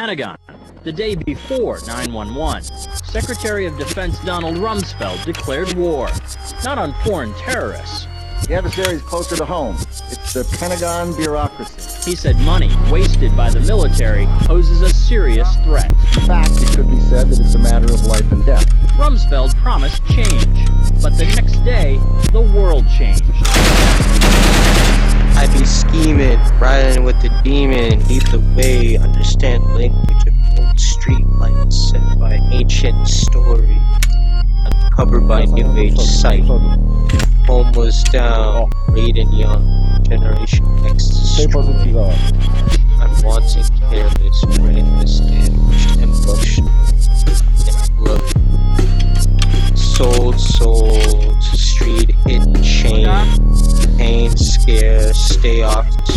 Pentagon. The day before 911, Secretary of Defense Donald Rumsfeld declared war, not on foreign terrorists. The adversary is closer to home. It's the Pentagon bureaucracy. He said money wasted by the military poses a serious threat. In fact, it could be said that it's a matter of life and death. Rumsfeld promised change, but the next day, the world changed demon, riding with the demon, lead the way, understand language of old streetlights set by ancient story, uncovered by new age sight. Home was down, reading young, generation I'm wanting careless, brainless, damaged, ambushed, and blood. Sold, sold, street hidden chain, pain, scared day off.